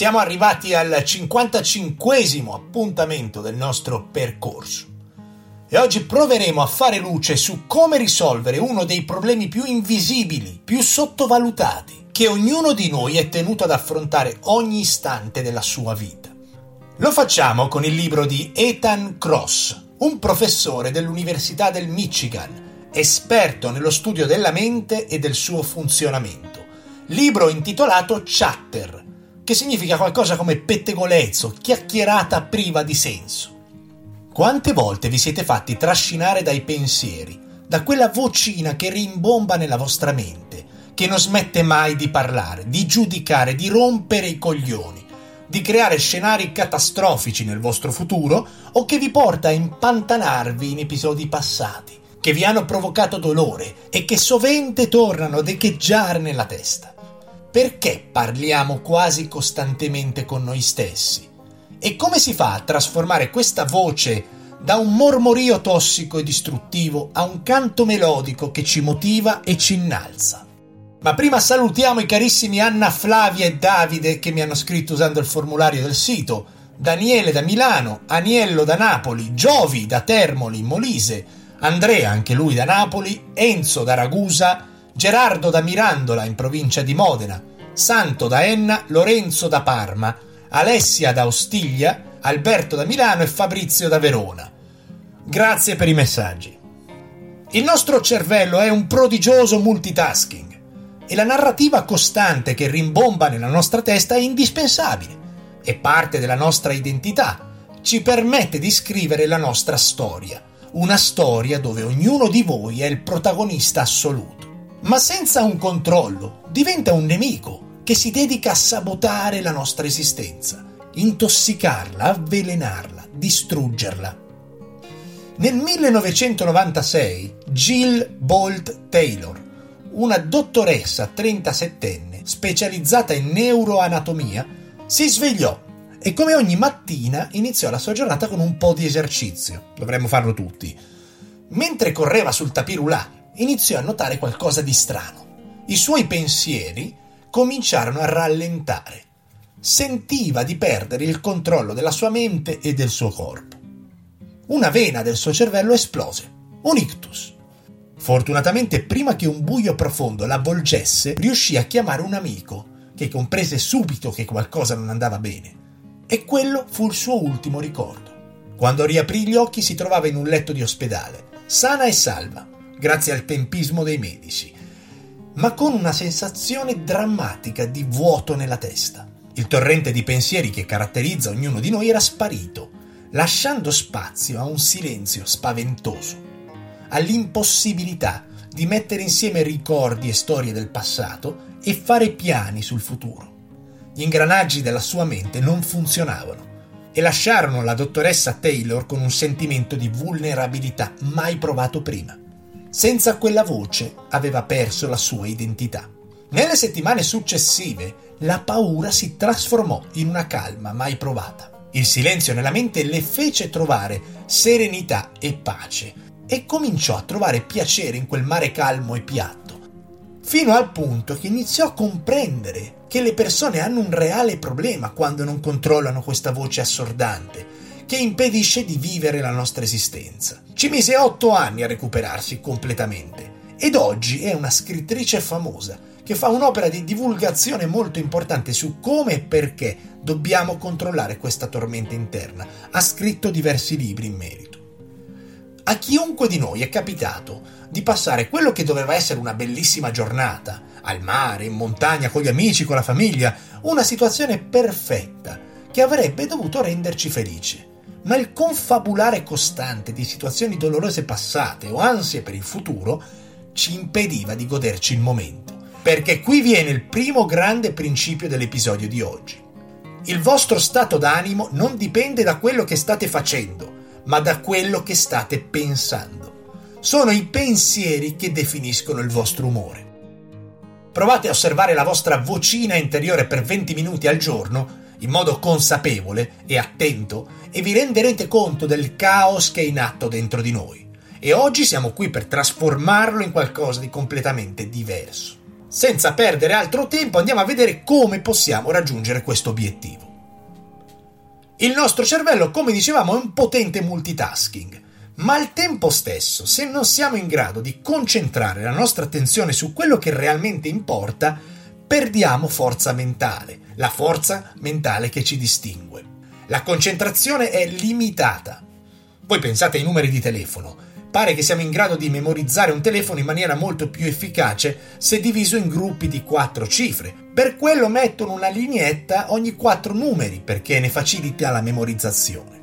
Siamo arrivati al 55 appuntamento del nostro percorso e oggi proveremo a fare luce su come risolvere uno dei problemi più invisibili, più sottovalutati, che ognuno di noi è tenuto ad affrontare ogni istante della sua vita. Lo facciamo con il libro di Ethan Cross, un professore dell'Università del Michigan, esperto nello studio della mente e del suo funzionamento. Libro intitolato Chatter, che significa qualcosa come pettegolezzo, chiacchierata priva di senso. Quante volte vi siete fatti trascinare dai pensieri, da quella vocina che rimbomba nella vostra mente, che non smette mai di parlare, di giudicare, di rompere i coglioni, di creare scenari catastrofici nel vostro futuro o che vi porta a impantanarvi in episodi passati, che vi hanno provocato dolore e che sovente tornano ad echeggiare nella testa. Perché parliamo quasi costantemente con noi stessi? E come si fa a trasformare questa voce da un mormorio tossico e distruttivo a un canto melodico che ci motiva e ci innalza? Ma prima salutiamo i carissimi Anna Flavia e Davide che mi hanno scritto usando il formulario del sito, Daniele da Milano, Aniello da Napoli, Giovi da Termoli, Molise, Andrea anche lui da Napoli, Enzo da Ragusa, Gerardo da Mirandola in provincia di Modena, Santo da Enna, Lorenzo da Parma, Alessia da Ostiglia, Alberto da Milano e Fabrizio da Verona. Grazie per i messaggi. Il nostro cervello è un prodigioso multitasking e la narrativa costante che rimbomba nella nostra testa è indispensabile, è parte della nostra identità, ci permette di scrivere la nostra storia, una storia dove ognuno di voi è il protagonista assoluto. Ma senza un controllo diventa un nemico che si dedica a sabotare la nostra esistenza, intossicarla, avvelenarla, distruggerla. Nel 1996 Jill Bolt Taylor una dottoressa 37enne specializzata in neuroanatomia si svegliò e come ogni mattina iniziò la sua giornata con un po' di esercizio. Dovremmo farlo tutti. Mentre correva sul tapirulà, iniziò a notare qualcosa di strano. I suoi pensieri cominciarono a rallentare. Sentiva di perdere il controllo della sua mente e del suo corpo. Una vena del suo cervello esplose. Un ictus. Fortunatamente, prima che un buio profondo l'avvolgesse, riuscì a chiamare un amico, che comprese subito che qualcosa non andava bene. E quello fu il suo ultimo ricordo. Quando riaprì gli occhi si trovava in un letto di ospedale, sana e salva, grazie al tempismo dei medici, ma con una sensazione drammatica di vuoto nella testa. Il torrente di pensieri che caratterizza ognuno di noi era sparito, lasciando spazio a un silenzio spaventoso all'impossibilità di mettere insieme ricordi e storie del passato e fare piani sul futuro. Gli ingranaggi della sua mente non funzionavano e lasciarono la dottoressa Taylor con un sentimento di vulnerabilità mai provato prima. Senza quella voce aveva perso la sua identità. Nelle settimane successive la paura si trasformò in una calma mai provata. Il silenzio nella mente le fece trovare serenità e pace, e cominciò a trovare piacere in quel mare calmo e piatto, fino al punto che iniziò a comprendere che le persone hanno un reale problema quando non controllano questa voce assordante, che impedisce di vivere la nostra esistenza. Ci mise otto anni a recuperarsi completamente ed oggi è una scrittrice famosa che fa un'opera di divulgazione molto importante su come e perché dobbiamo controllare questa tormenta interna. Ha scritto diversi libri in merito. A chiunque di noi è capitato di passare quello che doveva essere una bellissima giornata, al mare, in montagna, con gli amici, con la famiglia, una situazione perfetta che avrebbe dovuto renderci felici. Ma il confabulare costante di situazioni dolorose passate o ansie per il futuro ci impediva di goderci il momento. Perché qui viene il primo grande principio dell'episodio di oggi. Il vostro stato d'animo non dipende da quello che state facendo, ma da quello che state pensando. Sono i pensieri che definiscono il vostro umore. Provate a osservare la vostra vocina interiore per 20 minuti al giorno, in modo consapevole e attento, e vi renderete conto del caos che è in atto dentro di noi. E oggi siamo qui per trasformarlo in qualcosa di completamente diverso. senza perdere altro tempo andiamo a vedere come possiamo raggiungere questo obiettivo. Il nostro cervello, come dicevamo, è un potente multitasking, ma al tempo stesso, se non siamo in grado di concentrare la nostra attenzione su quello che realmente importa, perdiamo forza mentale, la forza mentale che ci distingue. La concentrazione è limitata. Voi pensate ai numeri di telefono. Pare che siamo in grado di memorizzare un telefono in maniera molto più efficace se diviso in gruppi di quattro cifre. Per quello mettono una lineetta ogni quattro numeri perché ne facilita la memorizzazione.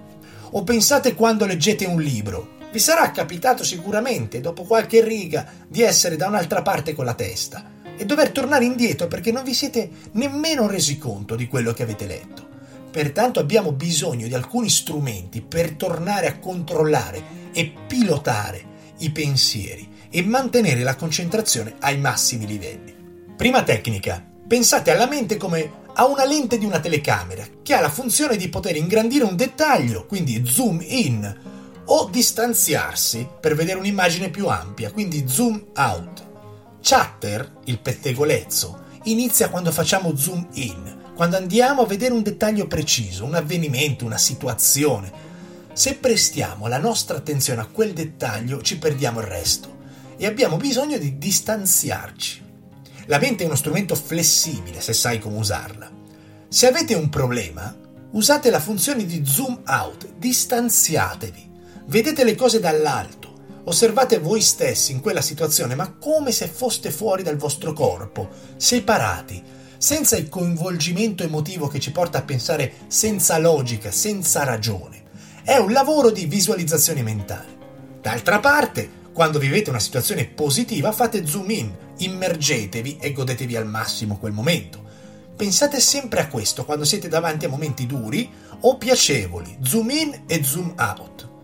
O pensate quando leggete un libro. Vi sarà capitato sicuramente, dopo qualche riga, di essere da un'altra parte con la testa e dover tornare indietro perché non vi siete nemmeno resi conto di quello che avete letto. Pertanto abbiamo bisogno di alcuni strumenti per tornare a controllare e pilotare i pensieri e mantenere la concentrazione ai massimi livelli. Prima tecnica. Pensate alla mente come a una lente di una telecamera che ha la funzione di poter ingrandire un dettaglio, quindi zoom in, o distanziarsi per vedere un'immagine più ampia, quindi zoom out. Chatter, il pettegolezzo, inizia quando facciamo zoom in, quando andiamo a vedere un dettaglio preciso, un avvenimento, una situazione, se prestiamo la nostra attenzione a quel dettaglio ci perdiamo il resto e abbiamo bisogno di distanziarci. La mente è uno strumento flessibile se sai come usarla. Se avete un problema, usate la funzione di zoom out, distanziatevi, vedete le cose dall'alto, osservate voi stessi in quella situazione, ma come se foste fuori dal vostro corpo, separati, senza il coinvolgimento emotivo che ci porta a pensare senza logica, senza ragione. È un lavoro di visualizzazione mentale. D'altra parte, quando vivete una situazione positiva, fate zoom in, immergetevi e godetevi al massimo quel momento. Pensate sempre a questo quando siete davanti a momenti duri o piacevoli, zoom in e zoom out.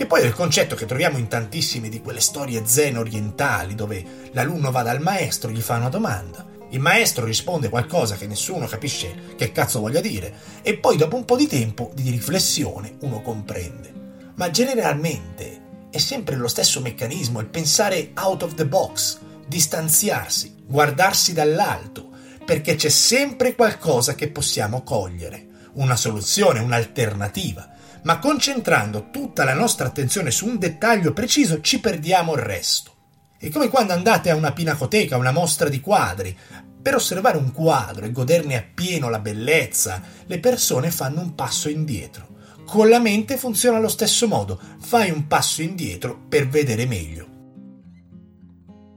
Che poi è il concetto che troviamo in tantissime di quelle storie zen orientali dove l'alunno va dal maestro, gli fa una domanda, il maestro risponde qualcosa che nessuno capisce che cazzo voglia dire e poi dopo un po' di tempo di riflessione uno comprende. Ma generalmente è sempre lo stesso meccanismo, il pensare out of the box, distanziarsi, guardarsi dall'alto, perché c'è sempre qualcosa che possiamo cogliere, una soluzione, un'alternativa. Ma concentrando tutta la nostra attenzione su un dettaglio preciso ci perdiamo il resto. È come quando andate a una pinacoteca, a una mostra di quadri. Per osservare un quadro e goderne appieno la bellezza, le persone fanno un passo indietro. Con la mente funziona allo stesso modo, fai un passo indietro per vedere meglio.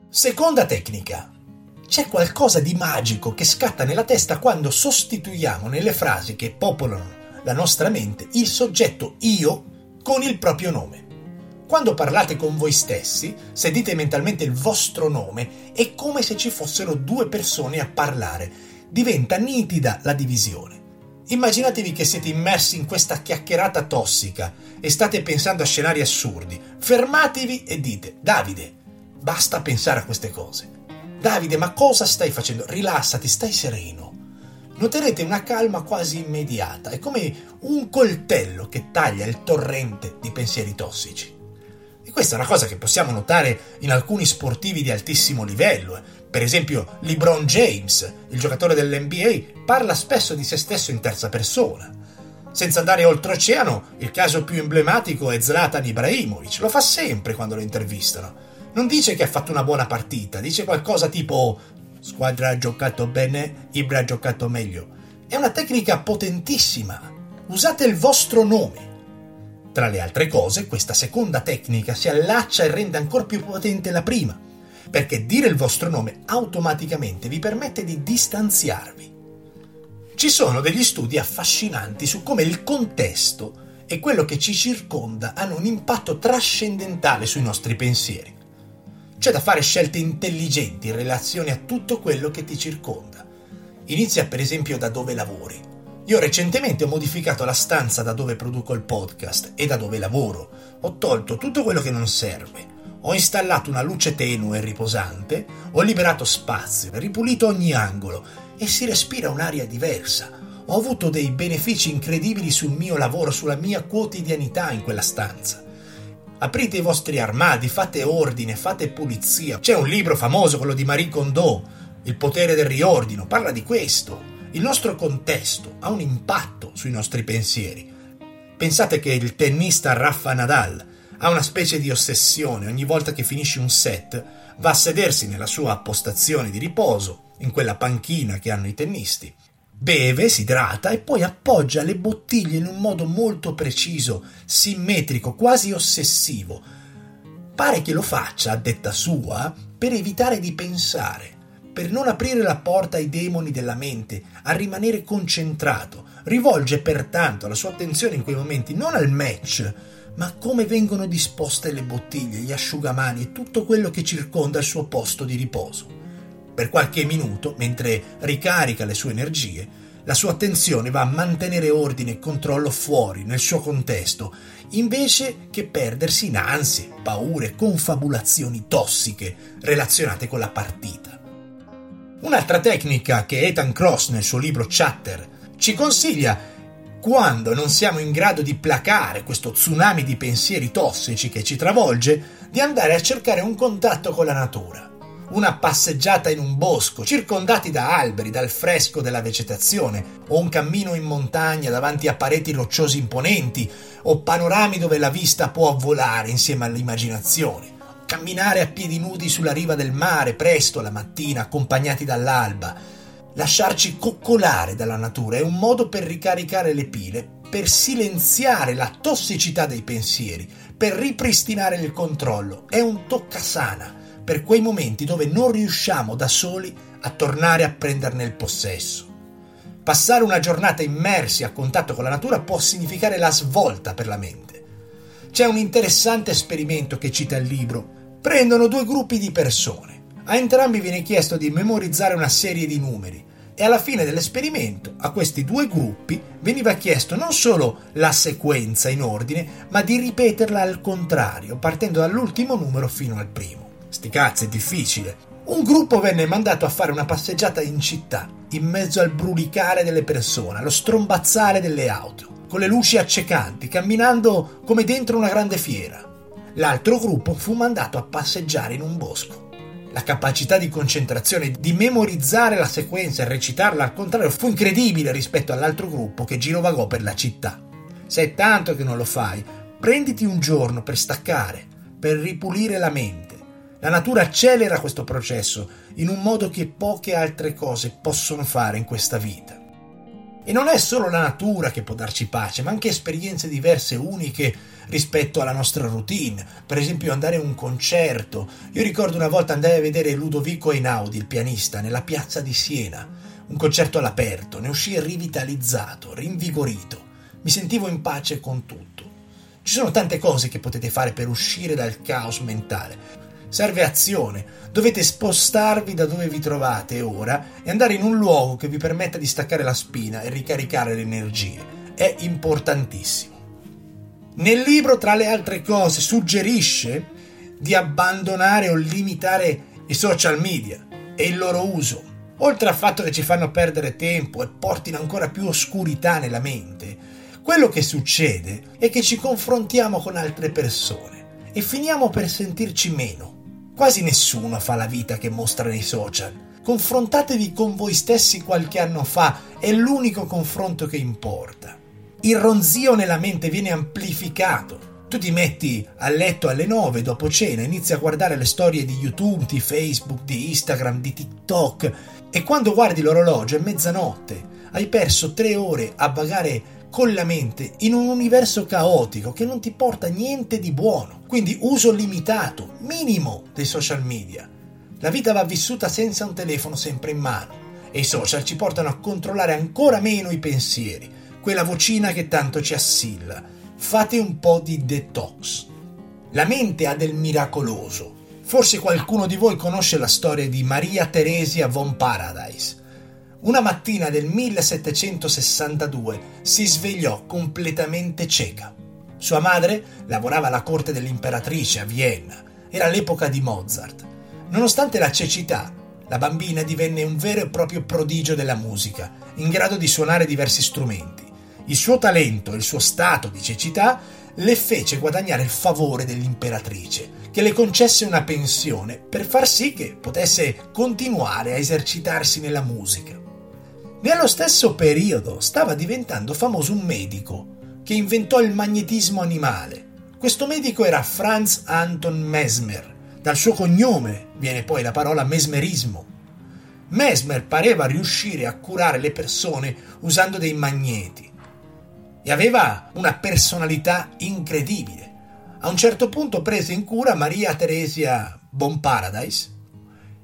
Seconda tecnica. C'è qualcosa di magico che scatta nella testa quando sostituiamo nelle frasi che popolano la nostra mente il soggetto io con il proprio nome. Quando parlate con voi stessi, se dite mentalmente il vostro nome, è come se ci fossero due persone a parlare. Diventa nitida la divisione. Immaginatevi che siete immersi in questa chiacchierata tossica e state pensando a scenari assurdi. Fermatevi e dite: Davide, basta pensare a queste cose. Davide, ma cosa stai facendo? Rilassati, stai sereno. Noterete una calma quasi immediata, è come un coltello che taglia il torrente di pensieri tossici. E questa è una cosa che possiamo notare in alcuni sportivi di altissimo livello. Per esempio, LeBron James, il giocatore dell'NBA, parla spesso di se stesso in terza persona. Senza andare oltreoceano, il caso più emblematico è Zlatan Ibrahimovic, lo fa sempre quando lo intervistano. Non dice che ha fatto una buona partita, dice qualcosa tipo squadra ha giocato bene, Ibra ha giocato meglio. È una tecnica potentissima. Usate il vostro nome. Tra le altre cose, questa seconda tecnica si allaccia e rende ancora più potente la prima, perché dire il vostro nome automaticamente vi permette di distanziarvi. Ci sono degli studi affascinanti su come il contesto e quello che ci circonda hanno un impatto trascendentale sui nostri pensieri. C'è da fare scelte intelligenti in relazione a tutto quello che ti circonda. Inizia per esempio da dove lavori io recentemente ho modificato la stanza da dove produco il podcast e da dove lavoro. Ho tolto tutto quello che non serve. Ho installato una luce tenue e riposante, ho liberato spazio, ripulito ogni angolo e si respira un'aria diversa. Ho avuto dei benefici incredibili sul mio lavoro, sulla mia quotidianità in quella stanza. Aprite i vostri armadi, fate ordine, fate pulizia. C'è un libro famoso, quello di Marie Kondo, il potere del riordino, parla di questo. Il nostro contesto ha un impatto sui nostri pensieri. Pensate che il tennista Raffa Nadal ha una specie di ossessione, ogni volta che finisce un set va a sedersi nella sua postazione di riposo, in quella panchina che hanno i tennisti, beve, si idrata e poi appoggia le bottiglie in un modo molto preciso, simmetrico, quasi ossessivo. Pare che lo faccia, a detta sua, per evitare di pensare, per non aprire la porta ai demoni della mente, a rimanere concentrato. Rivolge pertanto la sua attenzione in quei momenti non al match, ma come vengono disposte le bottiglie, gli asciugamani e tutto quello che circonda il suo posto di riposo. Per qualche minuto, mentre ricarica le sue energie, la sua attenzione va a mantenere ordine e controllo fuori, nel suo contesto, invece che perdersi in ansie, paure, confabulazioni tossiche relazionate con la partita. Un'altra tecnica che Ethan Cross nel suo libro Chatter ci consiglia quando non siamo in grado di placare questo tsunami di pensieri tossici che ci travolge, di andare a cercare un contatto con la natura. Una passeggiata in un bosco, circondati da alberi, dal fresco della vegetazione, o un cammino in montagna davanti a pareti rocciose imponenti, o panorami dove la vista può volare insieme all'immaginazione. Camminare a piedi nudi sulla riva del mare presto la mattina, accompagnati dall'alba, Lasciarci coccolare dalla natura è un modo per ricaricare le pile, per silenziare la tossicità dei pensieri, per ripristinare il controllo. È un toccasana per quei momenti dove non riusciamo da soli a tornare a prenderne il possesso. Passare una giornata immersi a contatto con la natura può significare la svolta per la mente. C'è un interessante esperimento che cita il libro. Prendono due gruppi di persone a entrambi viene chiesto di memorizzare una serie di numeri e alla fine dell'esperimento a questi due gruppi veniva chiesto non solo la sequenza in ordine, ma di ripeterla al contrario, partendo dall'ultimo numero fino al primo. Sti cazzi, è difficile. Un gruppo venne mandato a fare una passeggiata in città, in mezzo al brulicare delle persone, allo strombazzare delle auto, con le luci accecanti, camminando come dentro una grande fiera. L'altro gruppo fu mandato a passeggiare in un bosco la capacità di concentrazione, di memorizzare la sequenza e recitarla al contrario fu incredibile rispetto all'altro gruppo che girovagò per la città. Se è tanto che non lo fai, prenditi un giorno per staccare, per ripulire la mente. La natura accelera questo processo in un modo che poche altre cose possono fare in questa vita. E non è solo la natura che può darci pace, ma anche esperienze diverse, uniche rispetto alla nostra routine. Per esempio andare a un concerto. Io ricordo una volta andai a vedere Ludovico Einaudi, il pianista, nella piazza di Siena. Un concerto all'aperto, ne uscii rivitalizzato, rinvigorito. Mi sentivo in pace con tutto. Ci sono tante cose che potete fare per uscire dal caos mentale. Serve azione. Dovete spostarvi da dove vi trovate ora e andare in un luogo che vi permetta di staccare la spina e ricaricare le energie. È importantissimo. Nel libro, tra le altre cose, suggerisce di abbandonare o limitare i social media e il loro uso. Oltre al fatto che ci fanno perdere tempo e portino ancora più oscurità nella mente, quello che succede è che ci confrontiamo con altre persone e finiamo per sentirci meno Quasi nessuno fa la vita che mostra nei social. Confrontatevi con voi stessi qualche anno fa, è l'unico confronto che importa. Il ronzio nella mente viene amplificato. Tu ti metti a letto alle 9 dopo cena, inizi a guardare le storie di YouTube, di Facebook, di Instagram, di TikTok e quando guardi l'orologio è mezzanotte. Hai perso tre ore a vagare con la mente in un universo caotico che non ti porta niente di buono. Quindi uso limitato, minimo dei social media. La vita va vissuta senza un telefono sempre in mano e i social ci portano a controllare ancora meno i pensieri, quella vocina che tanto ci assilla. Fate un po' di detox. La mente ha del miracoloso. Forse qualcuno di voi conosce la storia di Maria Teresia von Paradise una mattina del 1762 si svegliò completamente cieca. Sua madre lavorava alla corte dell'imperatrice a Vienna, era l'epoca di Mozart. Nonostante la cecità, la bambina divenne un vero e proprio prodigio della musica, in grado di suonare diversi strumenti. Il suo talento e il suo stato di cecità le fece guadagnare il favore dell'imperatrice, che le concesse una pensione per far sì che potesse continuare a esercitarsi nella musica. Nello stesso periodo stava diventando famoso un medico che inventò il magnetismo animale. Questo medico era Franz Anton Mesmer. Dal suo cognome viene poi la parola mesmerismo. Mesmer pareva riuscire a curare le persone usando dei magneti e aveva una personalità incredibile. A un certo punto prese in cura Maria Teresia Bomparadise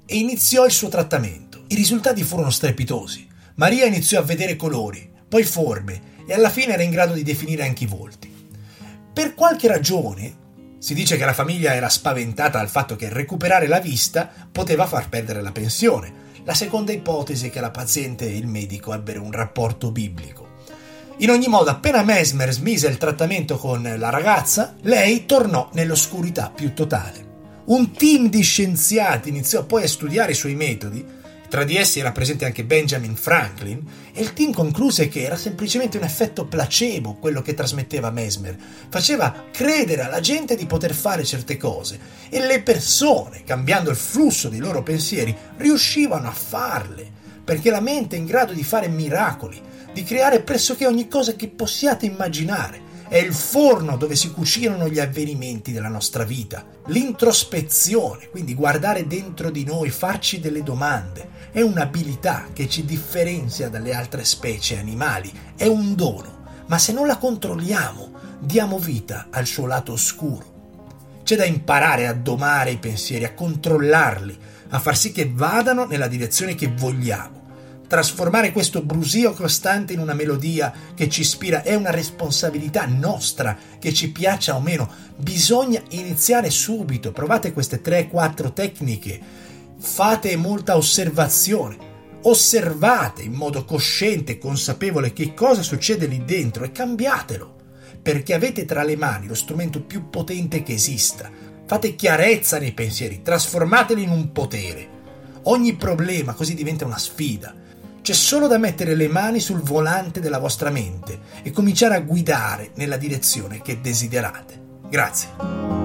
e iniziò il suo trattamento. I risultati furono strepitosi. Maria iniziò a vedere colori, poi forme e alla fine era in grado di definire anche i volti. Per qualche ragione, si dice che la famiglia era spaventata dal fatto che recuperare la vista poteva far perdere la pensione. La seconda ipotesi è che la paziente e il medico ebbero un rapporto biblico. In ogni modo, appena Mesmer smise il trattamento con la ragazza, lei tornò nell'oscurità più totale. Un team di scienziati iniziò poi a studiare i suoi metodi tra di essi era presente anche Benjamin Franklin e il team concluse che era semplicemente un effetto placebo quello che trasmetteva Mesmer. Faceva credere alla gente di poter fare certe cose e le persone, cambiando il flusso dei loro pensieri, riuscivano a farle, perché la mente è in grado di fare miracoli, di creare pressoché ogni cosa che possiate immaginare è il forno dove si cucinano gli avvenimenti della nostra vita. L'introspezione, quindi guardare dentro di noi, farci delle domande, è un'abilità che ci differenzia dalle altre specie animali, è un dono, ma se non la controlliamo, diamo vita al suo lato oscuro. C'è da imparare a domare i pensieri, a controllarli, a far sì che vadano nella direzione che vogliamo Trasformare questo brusio costante in una melodia che ci ispira è una responsabilità nostra, che ci piaccia o meno. Bisogna iniziare subito. Provate queste 3-4 tecniche. Fate molta osservazione. Osservate in modo cosciente e consapevole che cosa succede lì dentro e cambiatelo, perché avete tra le mani lo strumento più potente che esista. Fate chiarezza nei pensieri, trasformateli in un potere. Ogni problema così diventa una sfida. C'è solo da mettere le mani sul volante della vostra mente e cominciare a guidare nella direzione che desiderate. Grazie.